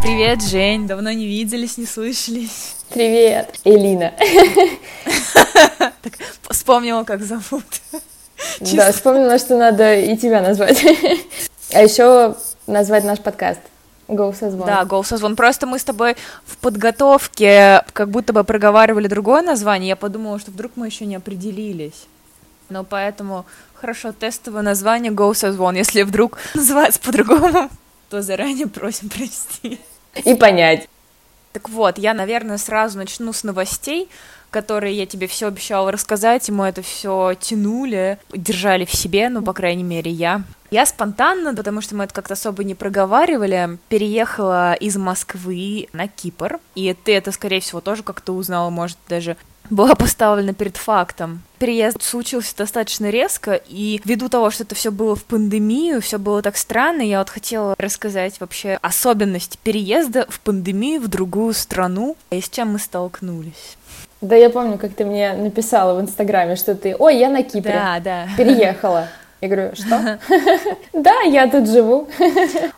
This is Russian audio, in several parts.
Привет, Жень, давно не виделись, не слышались. Привет, Элина. Так, вспомнила, как зовут. Да, вспомнила, что надо и тебя назвать. А еще назвать наш подкаст. Созвон. Да, созвон. Просто мы с тобой в подготовке как будто бы проговаривали другое название. Я подумала, что вдруг мы еще не определились. Но поэтому хорошо, тестовое название Go созвон. Если вдруг называется по-другому, то заранее просим простить. И понять. Так вот, я, наверное, сразу начну с новостей, которые я тебе все обещала рассказать, и мы это все тянули, держали в себе, ну, по крайней мере, я. Я спонтанно, потому что мы это как-то особо не проговаривали, переехала из Москвы на Кипр, и ты это, скорее всего, тоже как-то узнала, может, даже была поставлена перед фактом. Переезд случился достаточно резко, и ввиду того, что это все было в пандемию, все было так странно, я вот хотела рассказать вообще особенности переезда в пандемию в другую страну, и с чем мы столкнулись. Да, я помню, как ты мне написала в Инстаграме, что ты, ой, я на Кипре, Да, да. переехала. Я говорю, что? Да, я тут живу.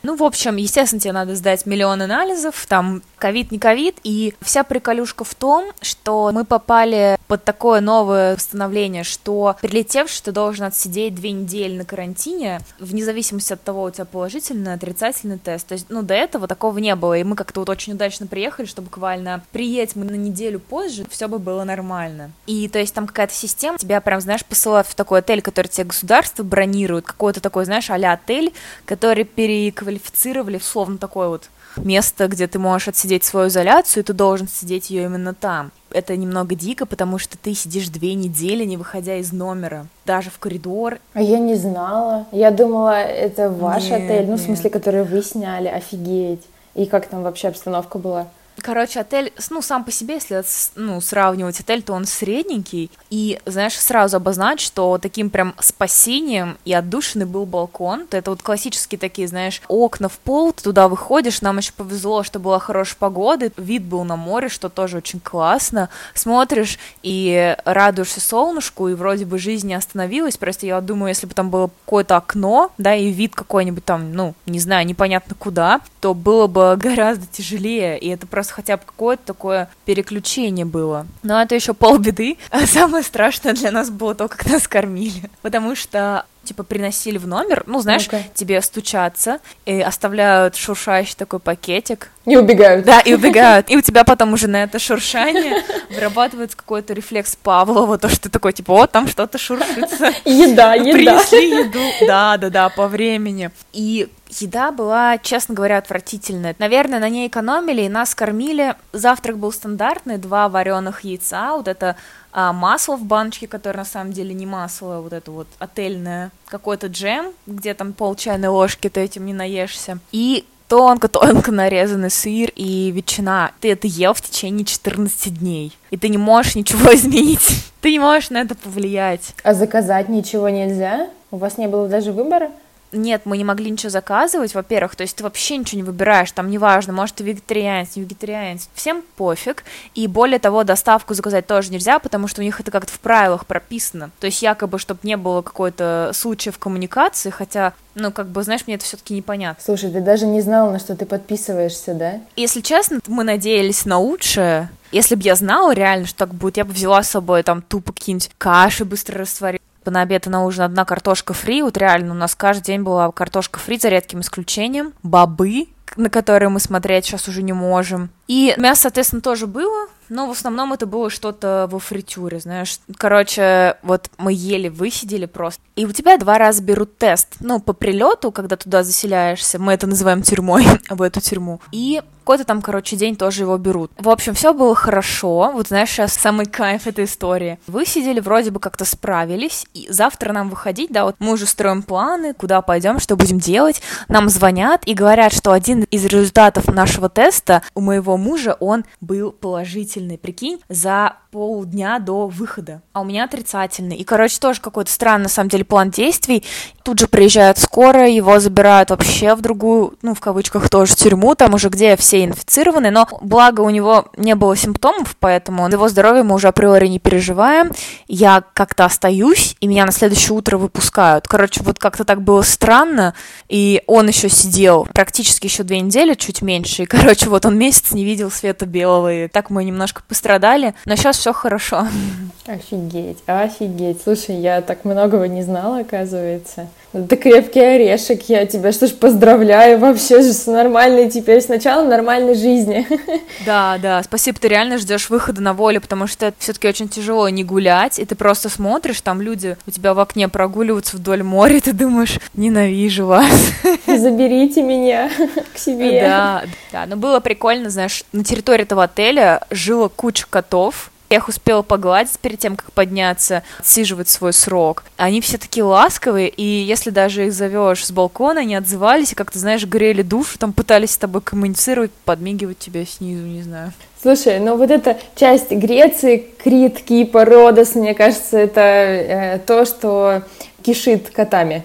Ну, в общем, естественно, тебе надо сдать миллион анализов, там ковид, не ковид, и вся приколюшка в том, что мы попали под такое новое установление, что прилетевший ты должен отсидеть две недели на карантине, вне зависимости от того, у тебя положительный, отрицательный тест. То есть, ну, до этого такого не было, и мы как-то вот очень удачно приехали, что буквально приедем мы на неделю позже, все бы было нормально. И, то есть, там какая-то система, тебя прям, знаешь, посылают в такой отель, который тебе государство бронирует, какой-то такой, знаешь, а отель, который переквалифицировали в словно такой вот место, где ты можешь отсидеть свою изоляцию, и ты должен сидеть ее именно там. Это немного дико, потому что ты сидишь две недели, не выходя из номера, даже в коридор. А я не знала. Я думала, это ваш Нет, отель, ну, в нет. смысле, который вы сняли, офигеть. И как там вообще обстановка была? Короче, отель, ну, сам по себе, если ну, сравнивать отель, то он средненький. И, знаешь, сразу обозначить, что таким прям спасением и отдушиной был балкон. То это вот классические такие, знаешь, окна в пол, ты туда выходишь, нам еще повезло, что была хорошая погода, вид был на море, что тоже очень классно. Смотришь и радуешься солнышку, и вроде бы жизнь не остановилась, просто я думаю, если бы там было какое-то окно, да, и вид какой-нибудь там, ну, не знаю, непонятно куда, то было бы гораздо тяжелее, и это просто хотя бы какое-то такое переключение было. Но это еще полбеды. А самое страшное для нас было то, как нас кормили. Потому что типа приносили в номер, ну, знаешь, Ну-ка. тебе стучатся, и оставляют шуршающий такой пакетик, Не убегают. да, и убегают. И у тебя потом уже на это шуршание вырабатывается какой-то рефлекс Павлова, то, что ты такой, типа, вот там что-то шуршится. Еда, еда. Принесли еду. Да, да, да, по времени. И еда была, честно говоря, отвратительная. Наверное, на ней экономили, и нас кормили. Завтрак был стандартный, два вареных яйца, вот это а, масло в баночке, которое на самом деле не масло, вот это вот отельное, какой-то джем, где там пол чайной ложки, ты этим не наешься, и тонко-тонко нарезанный сыр и ветчина. Ты это ел в течение 14 дней, и ты не можешь ничего изменить. Ты не можешь на это повлиять. А заказать ничего нельзя? У вас не было даже выбора? Нет, мы не могли ничего заказывать, во-первых, то есть ты вообще ничего не выбираешь, там неважно, может, ты вегетарианец, не вегетарианец, всем пофиг, и более того, доставку заказать тоже нельзя, потому что у них это как-то в правилах прописано, то есть якобы, чтобы не было какой-то случая в коммуникации, хотя, ну, как бы, знаешь, мне это все-таки непонятно. Слушай, ты даже не знала, на что ты подписываешься, да? Если честно, мы надеялись на лучшее. Если бы я знала реально, что так будет, я бы взяла с собой там тупо какие-нибудь каши быстро растворила. На обед и на ужин одна картошка фри. Вот реально у нас каждый день была картошка фри за редким исключением. Бобы, на которые мы смотреть сейчас уже не можем. И мясо, соответственно, тоже было, но в основном это было что-то во фритюре, знаешь. Короче, вот мы еле высидели просто. И у тебя два раза берут тест. Ну, по прилету, когда туда заселяешься, мы это называем тюрьмой, в эту тюрьму. И какой-то там, короче, день тоже его берут. В общем, все было хорошо. Вот знаешь, сейчас самый кайф этой истории. Высидели, вроде бы как-то справились. И завтра нам выходить, да, вот мы уже строим планы, куда пойдем, что будем делать. Нам звонят и говорят, что один из результатов нашего теста у моего мужа, он был положительный, прикинь, за полдня до выхода, а у меня отрицательный. И, короче, тоже какой-то странный, на самом деле, план действий. Тут же приезжает скорая, его забирают вообще в другую, ну, в кавычках тоже, тюрьму, там уже где все инфицированы, но благо у него не было симптомов, поэтому его здоровье мы уже априори не переживаем. Я как-то остаюсь, и меня на следующее утро выпускают. Короче, вот как-то так было странно, и он еще сидел практически еще две недели, чуть меньше, и, короче, вот он месяц не видел света белого, и так мы немножко пострадали, но сейчас все хорошо. Офигеть, офигеть. Слушай, я так многого не знала, оказывается. Это крепкий орешек, я тебя что ж поздравляю вообще же с нормальной теперь, с началом нормальной жизни. Да, да, спасибо, ты реально ждешь выхода на волю, потому что это все-таки очень тяжело не гулять, и ты просто смотришь, там люди у тебя в окне прогуливаются вдоль моря, и ты думаешь, ненавижу вас. Заберите меня к себе. Да, да, но было прикольно, знаешь, на территории этого отеля жила куча котов, я их успела погладить перед тем, как подняться, отсиживать свой срок. Они все такие ласковые, и если даже их зовешь с балкона, они отзывались и как-то, знаешь, грели душу, там пытались с тобой коммуницировать, подмигивать тебе снизу, не знаю. Слушай, ну вот эта часть Греции, Крит, Кипр, Родос, мне кажется, это э, то, что кишит котами.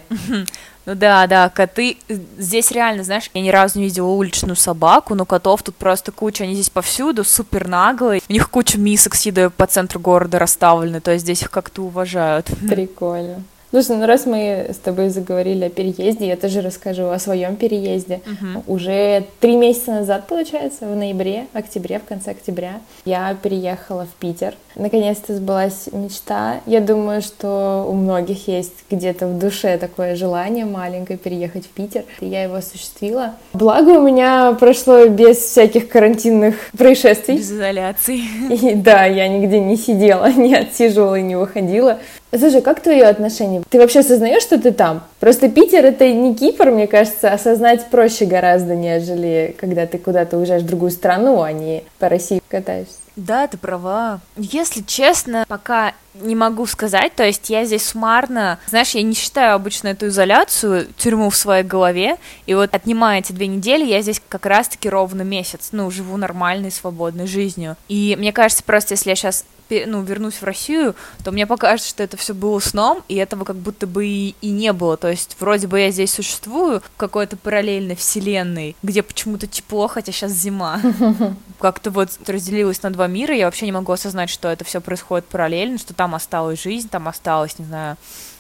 Ну да, да, коты. Здесь реально, знаешь, я ни разу не видела уличную собаку, но котов тут просто куча, они здесь повсюду, супер наглые. У них куча мисок с едой по центру города расставлены, то есть здесь их как-то уважают. Прикольно. Слушай, ну раз мы с тобой заговорили о переезде, я тоже расскажу о своем переезде. Uh-huh. Уже три месяца назад, получается, в ноябре, октябре, в конце октября, я переехала в Питер. Наконец-то сбылась мечта. Я думаю, что у многих есть где-то в душе такое желание маленькое переехать в Питер. И я его осуществила. Благо у меня прошло без всяких карантинных происшествий. Без изоляции. И да, я нигде не сидела, не отсиживала и не выходила. Слушай, как твое отношение? Ты вообще осознаешь, что ты там? Просто Питер это не Кипр, мне кажется, осознать проще гораздо, нежели когда ты куда-то уезжаешь в другую страну, а не по России катаешься. Да, ты права. Если честно, пока не могу сказать, то есть я здесь суммарно, знаешь, я не считаю обычно эту изоляцию, тюрьму в своей голове, и вот отнимая эти две недели, я здесь как раз-таки ровно месяц, ну, живу нормальной, свободной жизнью. И мне кажется, просто если я сейчас ну, вернусь в Россию, то мне покажется, что это все было сном, и этого как будто бы и, и не было. То есть вроде бы я здесь существую в какой-то параллельной вселенной, где почему-то тепло, хотя сейчас зима. Как-то вот разделилась на два мира, я вообще не могу осознать, что это все происходит параллельно, что там осталась жизнь, там осталась, не знаю,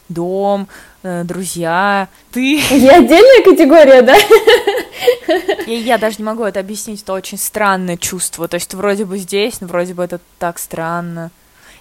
дом, э, друзья, ты. Я отдельная категория, да? И я даже не могу это объяснить, это очень странное чувство. То есть вроде бы здесь, но вроде бы это так странно.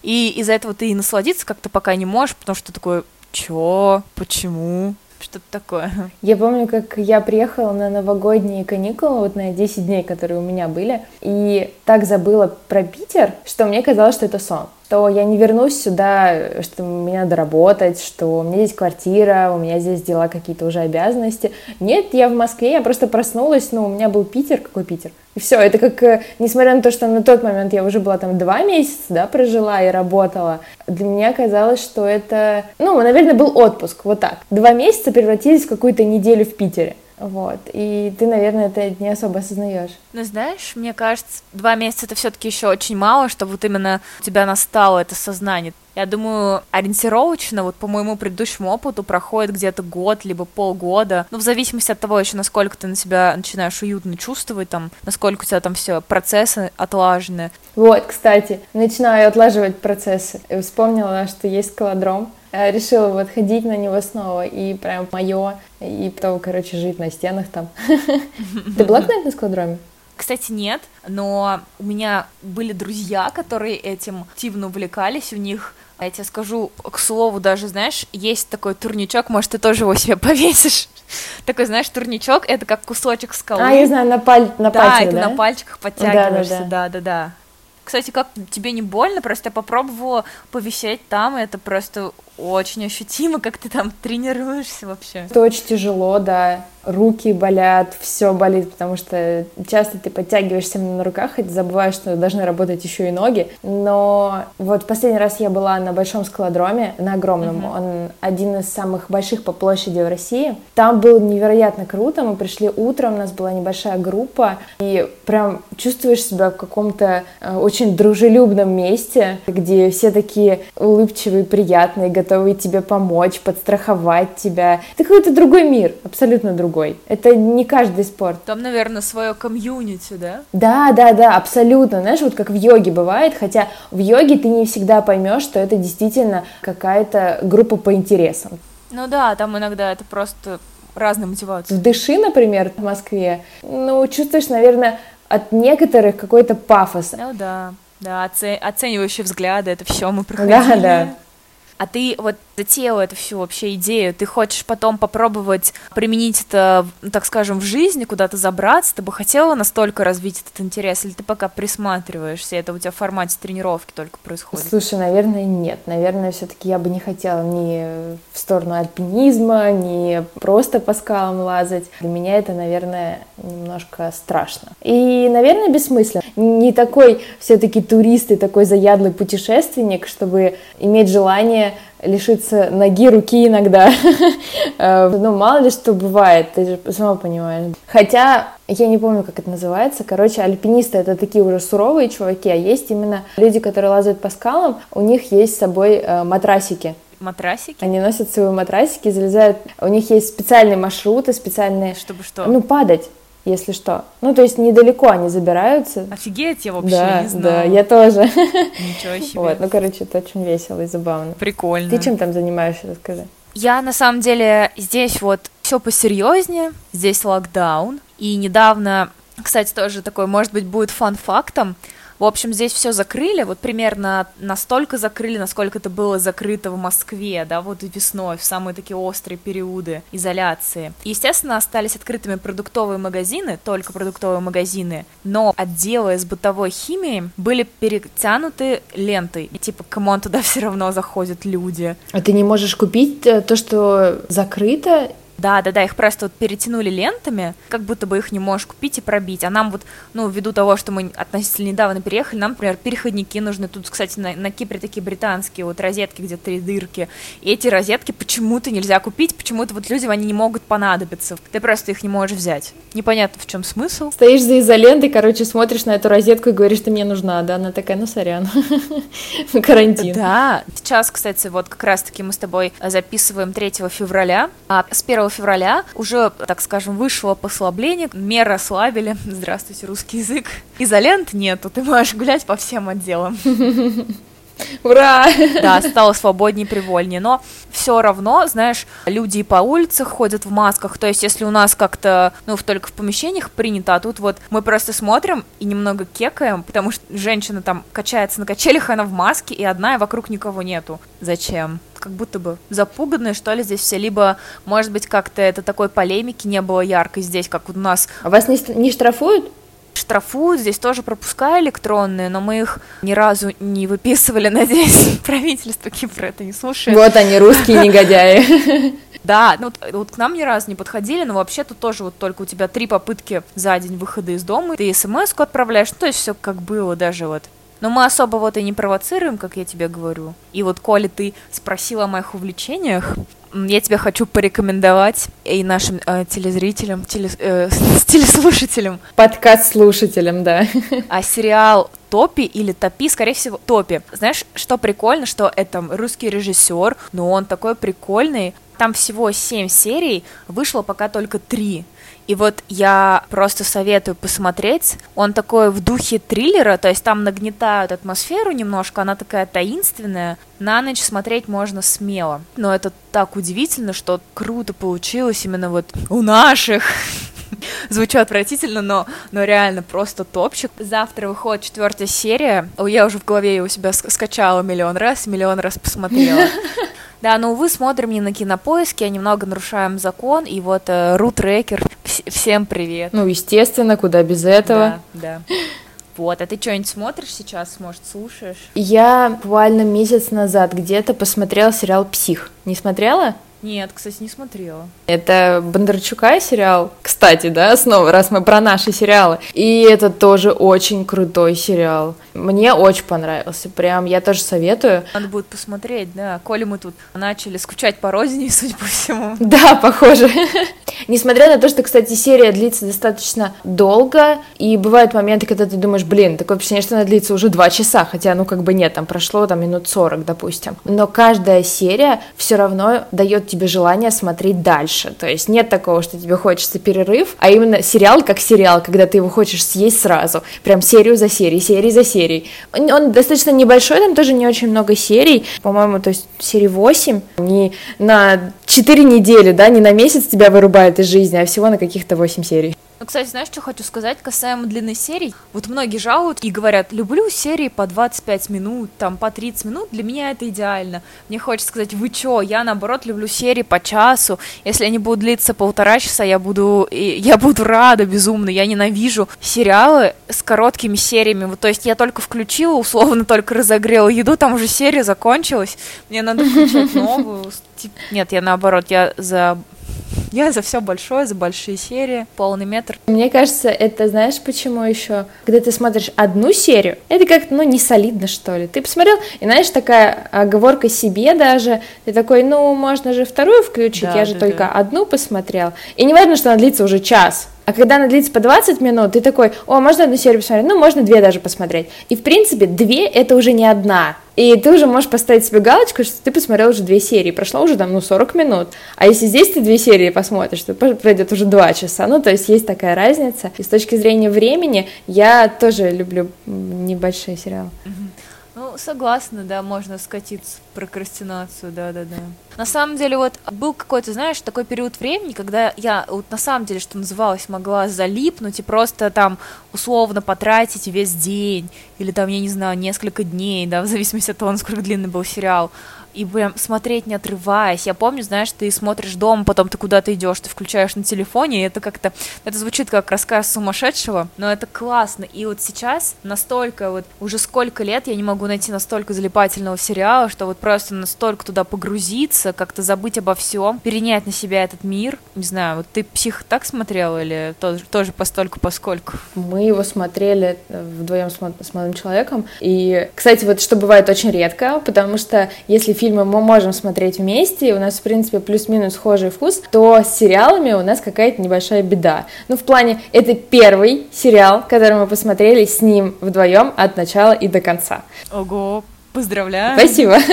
И из-за этого ты и насладиться как-то пока не можешь, потому что такой, чё, почему? Что-то такое. Я помню, как я приехала на новогодние каникулы, вот на 10 дней, которые у меня были, и так забыла про Питер, что мне казалось, что это сон что я не вернусь сюда, что мне надо работать, что у меня здесь квартира, у меня здесь дела какие-то уже обязанности. Нет, я в Москве, я просто проснулась, ну, у меня был Питер, какой Питер? И все, это как, э, несмотря на то, что на тот момент я уже была там два месяца, да, прожила и работала, для меня казалось, что это, ну, наверное, был отпуск, вот так. Два месяца превратились в какую-то неделю в Питере. Вот. И ты, наверное, это не особо осознаешь. Ну, знаешь, мне кажется, два месяца это все-таки еще очень мало, чтобы вот именно у тебя настало это сознание. Я думаю, ориентировочно, вот по моему предыдущему опыту, проходит где-то год, либо полгода. Ну, в зависимости от того, еще насколько ты на себя начинаешь уютно чувствовать, там, насколько у тебя там все процессы отлажены. Вот, кстати, начинаю отлаживать процессы. И вспомнила, что есть скалодром, Э, решила вот ходить на него снова, и прям мое, и потом, короче, жить на стенах там. Ты была когда на складроме? Кстати, нет, но у меня были друзья, которые этим активно увлекались, у них я тебе скажу, к слову, даже, знаешь, есть такой турничок, может, ты тоже его себе повесишь. Такой, знаешь, турничок, это как кусочек скалы. А, я знаю, на, паль... на да, пальчиках, да? на пальчиках подтягиваешься, да-да-да. Кстати, как тебе не больно, просто я попробовала повисеть там, и это просто очень ощутимо, как ты там тренируешься вообще. Это очень тяжело, да руки болят, все болит, потому что часто ты подтягиваешься на руках и забываешь, что должны работать еще и ноги. Но вот последний раз я была на большом скалодроме, на огромном, uh-huh. он один из самых больших по площади в России. Там было невероятно круто, мы пришли утром, у нас была небольшая группа, и прям чувствуешь себя в каком-то э, очень дружелюбном месте, где все такие улыбчивые, приятные, готовые тебе помочь, подстраховать тебя. Это какой-то другой мир, абсолютно другой другой. Это не каждый спорт. Там, наверное, свое комьюнити, да? Да, да, да, абсолютно. Знаешь, вот как в йоге бывает, хотя в йоге ты не всегда поймешь, что это действительно какая-то группа по интересам. Ну да, там иногда это просто разные мотивации. В Дыши, например, в Москве, ну, чувствуешь, наверное, от некоторых какой-то пафос. Ну да, да, оце- оценивающие взгляды, это все мы проходили. Да, да. А ты вот затеяла эту всю вообще идею, ты хочешь потом попробовать применить это, так скажем, в жизни, куда-то забраться, ты бы хотела настолько развить этот интерес, или ты пока присматриваешься, это у тебя в формате тренировки только происходит? Слушай, наверное, нет. Наверное, все-таки я бы не хотела ни в сторону альпинизма, ни просто по скалам лазать. Для меня это, наверное, немножко страшно. И, наверное, бессмысленно. Не такой все-таки турист и такой заядлый путешественник, чтобы иметь желание лишиться ноги, руки иногда. Э, ну, мало ли что бывает, ты же сама понимаешь. Хотя, я не помню, как это называется. Короче, альпинисты — это такие уже суровые чуваки, а есть именно люди, которые лазают по скалам, у них есть с собой э, матрасики. Матрасики? Они носят свои матрасики, залезают... У них есть специальные маршруты, специальные... Чтобы что? Ну, падать если что. Ну, то есть недалеко они забираются. Офигеть, я вообще да, не знала. Да, я тоже. Ничего себе. Вот, ну, короче, это очень весело и забавно. Прикольно. Ты чем там занимаешься, расскажи. Я, на самом деле, здесь вот все посерьезнее, здесь локдаун, и недавно, кстати, тоже такой, может быть, будет fun fact ом, в общем, здесь все закрыли, вот примерно настолько закрыли, насколько это было закрыто в Москве, да, вот весной, в самые такие острые периоды изоляции. естественно, остались открытыми продуктовые магазины, только продуктовые магазины, но отделы с бытовой химией были перетянуты лентой. И типа, come on, туда все равно заходят люди. А ты не можешь купить э, то, что закрыто, да, да, да, их просто вот перетянули лентами, как будто бы их не можешь купить и пробить. А нам вот, ну, ввиду того, что мы относительно недавно переехали, нам, например, переходники нужны. Тут, кстати, на, на Кипре такие британские вот розетки, где три дырки. И эти розетки почему-то нельзя купить, почему-то вот людям они не могут понадобиться. Ты просто их не можешь взять. Непонятно, в чем смысл. Стоишь за изолентой, короче, смотришь на эту розетку и говоришь, что мне нужна, да? Она такая, ну, сорян, карантин. Да, сейчас, кстати, вот как раз-таки мы с тобой записываем 3 февраля, а с 1 февраля уже, так скажем, вышло послабление, меры ослабили, здравствуйте, русский язык, изолент нету, ты можешь гулять по всем отделам. Ура! Да, стало свободнее, привольнее. Но все равно, знаешь, люди по улице ходят в масках. То есть, если у нас как-то, ну, только в помещениях принято, а тут вот мы просто смотрим и немного кекаем, потому что женщина там качается на качелях, она в маске, и одна, и вокруг никого нету. Зачем? Как будто бы запуганные, что ли, здесь все. Либо, может быть, как-то это такой полемики не было яркой здесь, как у нас. А вас не, не штрафуют? штрафуют, здесь тоже пропуска электронные, но мы их ни разу не выписывали, надеюсь, правительство Кипра это не слушает. Вот они, русские негодяи. Да, ну вот к нам ни разу не подходили, но вообще тут тоже вот только у тебя три попытки за день выхода из дома, ты смс-ку отправляешь, ну, то есть все как было даже вот. Но мы особо вот и не провоцируем, как я тебе говорю. И вот, коли ты спросила о моих увлечениях, я тебе хочу порекомендовать и нашим э, телезрителям, телес, э, телеслушателям. Подкаст-слушателям, да. А сериал Топи или Топи, скорее всего, Топи. Знаешь, что прикольно, что это русский режиссер, но он такой прикольный. Там всего семь серий, вышло пока только три. И вот я просто советую посмотреть. Он такой в духе триллера, то есть там нагнетают атмосферу немножко, она такая таинственная. На ночь смотреть можно смело. Но это так удивительно, что круто получилось именно вот у наших. Звучу отвратительно, но, но реально просто топчик. Завтра выходит четвертая серия. Я уже в голове ее у себя скачала миллион раз, миллион раз посмотрела. Да, но, увы, смотрим не на кинопоиске, а немного нарушаем закон, и вот э, рутрекер, всем привет. Ну, естественно, куда без этого. Да, да. Вот, а ты что-нибудь смотришь сейчас, может, слушаешь? Я буквально месяц назад где-то посмотрела сериал «Псих». Не смотрела? Нет, кстати, не смотрела. Это Бондарчука сериал, кстати, да, снова, раз мы про наши сериалы. И это тоже очень крутой сериал. Мне очень понравился, прям я тоже советую. Надо будет посмотреть, да. Коли мы тут начали скучать по родине, судя по всему. Да, похоже. Несмотря на то, что, кстати, серия длится достаточно долго, и бывают моменты, когда ты думаешь, блин, такое впечатление, что она длится уже два часа, хотя, ну, как бы нет, там прошло там минут 40, допустим. Но каждая серия все равно дает тебе желание смотреть дальше. То есть нет такого, что тебе хочется перерыв, а именно сериал как сериал, когда ты его хочешь съесть сразу. Прям серию за серией, серии за серией. Он, он достаточно небольшой, там тоже не очень много серий. По-моему, то есть серии 8. Не на 4 недели, да, не на месяц тебя вырубает из жизни, а всего на каких-то 8 серий. Ну, кстати, знаешь, что хочу сказать касаемо длины серий? Вот многие жалуют и говорят, люблю серии по 25 минут, там, по 30 минут, для меня это идеально. Мне хочется сказать, вы чё, я, наоборот, люблю серии по часу, если они будут длиться полтора часа, я буду, я буду рада безумно, я ненавижу сериалы с короткими сериями, вот, то есть я только включила, условно, только разогрела еду, там уже серия закончилась, мне надо включать новую, нет, я наоборот, я за я за все большое, за большие серии, полный метр. Мне кажется, это знаешь почему еще? Когда ты смотришь одну серию, это как-то, ну, не солидно, что ли. Ты посмотрел, и знаешь, такая оговорка себе даже, ты такой, ну, можно же вторую включить, да, я же да, только да. одну посмотрел. И не важно, что она длится уже час, а когда она длится по 20 минут, ты такой, о, можно одну серию посмотреть? Ну, можно две даже посмотреть. И, в принципе, две — это уже не одна. И ты уже можешь поставить себе галочку, что ты посмотрел уже две серии, прошло уже там, ну, 40 минут. А если здесь ты две серии посмотришь, то пройдет уже два часа. Ну, то есть есть такая разница. И с точки зрения времени я тоже люблю небольшие сериалы. Ну, согласна, да, можно скатиться в прокрастинацию, да-да-да. На самом деле, вот был какой-то, знаешь, такой период времени, когда я вот на самом деле, что называлось, могла залипнуть и просто там условно потратить весь день или там, я не знаю, несколько дней, да, в зависимости от того, насколько длинный был сериал и прям смотреть не отрываясь. Я помню, знаешь, ты смотришь дома, потом ты куда-то идешь, ты включаешь на телефоне, и это как-то, это звучит как рассказ сумасшедшего, но это классно. И вот сейчас настолько вот, уже сколько лет я не могу найти настолько залипательного сериала, что вот просто настолько туда погрузиться, как-то забыть обо всем, перенять на себя этот мир. Не знаю, вот ты псих так смотрел или тоже, тоже постольку поскольку? Мы его смотрели э, вдвоем с, с молодым человеком. И, кстати, вот что бывает очень редко, потому что если фильмы мы можем смотреть вместе, и у нас, в принципе, плюс-минус схожий вкус, то с сериалами у нас какая-то небольшая беда. Ну, в плане, это первый сериал, который мы посмотрели с ним вдвоем от начала и до конца. Ого, Поздравляю. Спасибо.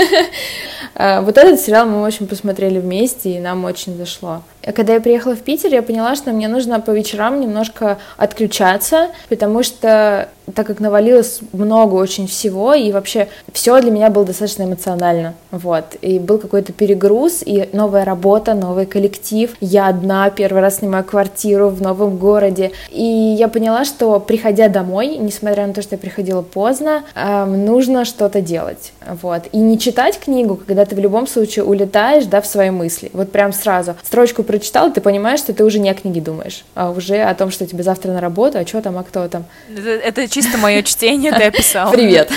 А, вот этот сериал мы очень посмотрели вместе, и нам очень зашло. Когда я приехала в Питер, я поняла, что мне нужно по вечерам немножко отключаться, потому что так как навалилось много очень всего, и вообще все для меня было достаточно эмоционально, вот, и был какой-то перегруз, и новая работа, новый коллектив, я одна, первый раз снимаю квартиру в новом городе, и я поняла, что приходя домой, несмотря на то, что я приходила поздно, эм, нужно что-то делать, вот, и не читать книгу, когда ты в любом случае улетаешь, да, в свои мысли, вот прям сразу, строчку прочитал, ты понимаешь, что ты уже не о книге думаешь, а уже о том, что тебе завтра на работу, а что там, а кто там. Это, это чисто мое чтение, ты описал. Привет.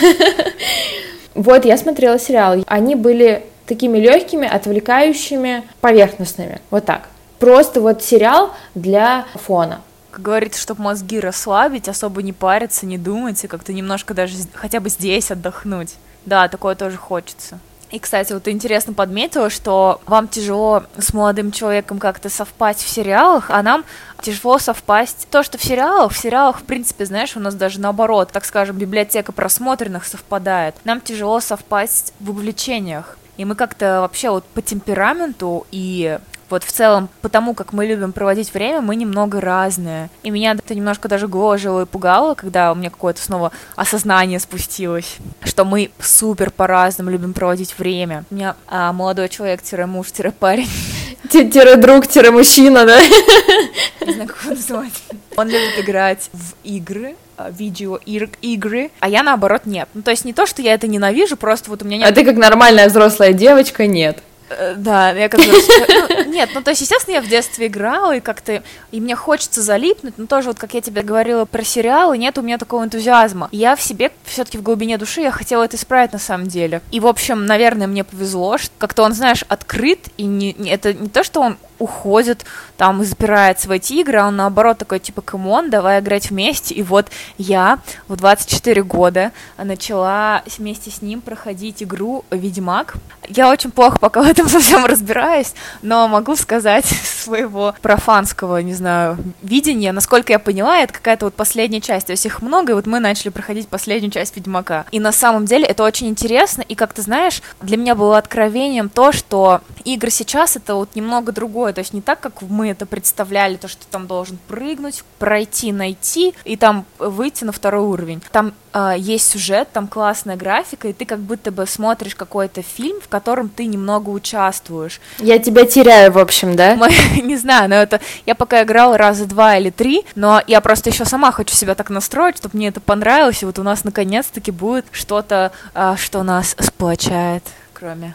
Вот, я смотрела сериал. Они были такими легкими, отвлекающими, поверхностными. Вот так. Просто вот сериал для фона. Как говорится, чтобы мозги расслабить, особо не париться, не думать, и как-то немножко даже хотя бы здесь отдохнуть. Да, такое тоже хочется. И, кстати, вот интересно подметила, что вам тяжело с молодым человеком как-то совпасть в сериалах, а нам тяжело совпасть. То, что в сериалах, в сериалах, в принципе, знаешь, у нас даже наоборот, так скажем, библиотека просмотренных совпадает. Нам тяжело совпасть в увлечениях. И мы как-то вообще вот по темпераменту и вот в целом, потому как мы любим проводить время, мы немного разные. И меня это немножко даже гложило и пугало, когда у меня какое-то снова осознание спустилось, что мы супер по-разному любим проводить время. У меня а, молодой человек-муж-парень. Тире-друг-мужчина, да? Не знаю, как его называть. Он любит играть в игры, а, видеоигры, а я наоборот нет. Ну, то есть не то, что я это ненавижу, просто вот у меня нет... А ты как нормальная взрослая девочка, нет. Э, да, я как бы... Ну, нет, ну то есть, естественно, я в детстве играла, и как-то... И мне хочется залипнуть, но тоже вот, как я тебе говорила про сериалы, нет у меня такого энтузиазма. Я в себе все таки в глубине души, я хотела это исправить на самом деле. И, в общем, наверное, мне повезло, что как-то он, знаешь, открыт, и не, это не то, что он уходит там и запирается в эти игры, а он наоборот такой, типа, come on, давай играть вместе. И вот я в 24 года начала вместе с ним проходить игру Ведьмак. Я очень плохо пока в этом совсем разбираюсь, но могу сказать своего профанского, не знаю, видения, насколько я поняла, это какая-то вот последняя часть, то есть их много, и вот мы начали проходить последнюю часть Ведьмака. И на самом деле это очень интересно, и как ты знаешь, для меня было откровением то, что игры сейчас это вот немного другое, то есть не так, как мы это представляли, то, что ты там должен прыгнуть, пройти, найти и там выйти на второй уровень. Там э, есть сюжет, там классная графика, и ты как будто бы смотришь какой-то фильм, в котором ты немного участвуешь. Я тебя теряю, в общем, да? Не знаю, но это я пока играла раза два или три, но я просто еще сама хочу себя так настроить, чтобы мне это понравилось, и вот у нас наконец-таки будет что-то, э, что нас сплочает, кроме.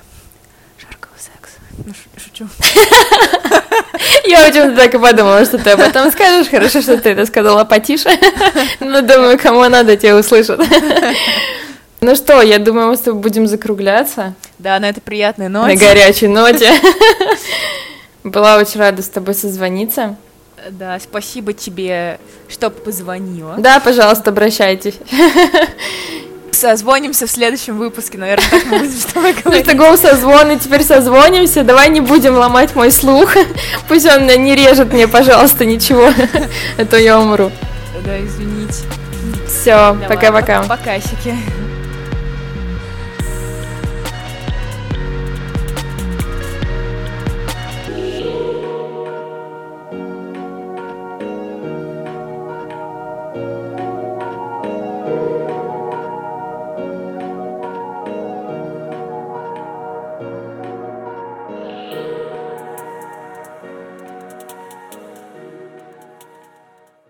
Ну, шучу. Я очень так и подумала, что ты об этом скажешь. Хорошо, что ты это сказала потише. Но думаю, кому надо, те услышат. Ну что, я думаю, мы с тобой будем закругляться. Да, на этой приятной ноте. На горячей ноте. Была очень рада с тобой созвониться. Да, спасибо тебе, что позвонила. Да, пожалуйста, обращайтесь. Созвонимся в следующем выпуске, наверное, так мы будем с тобой говорить. Того созвон, и теперь созвонимся. Давай не будем ломать мой слух. Пусть он не режет мне, пожалуйста, ничего, а то я умру. Да, извините. Все, пока-пока. Покасики.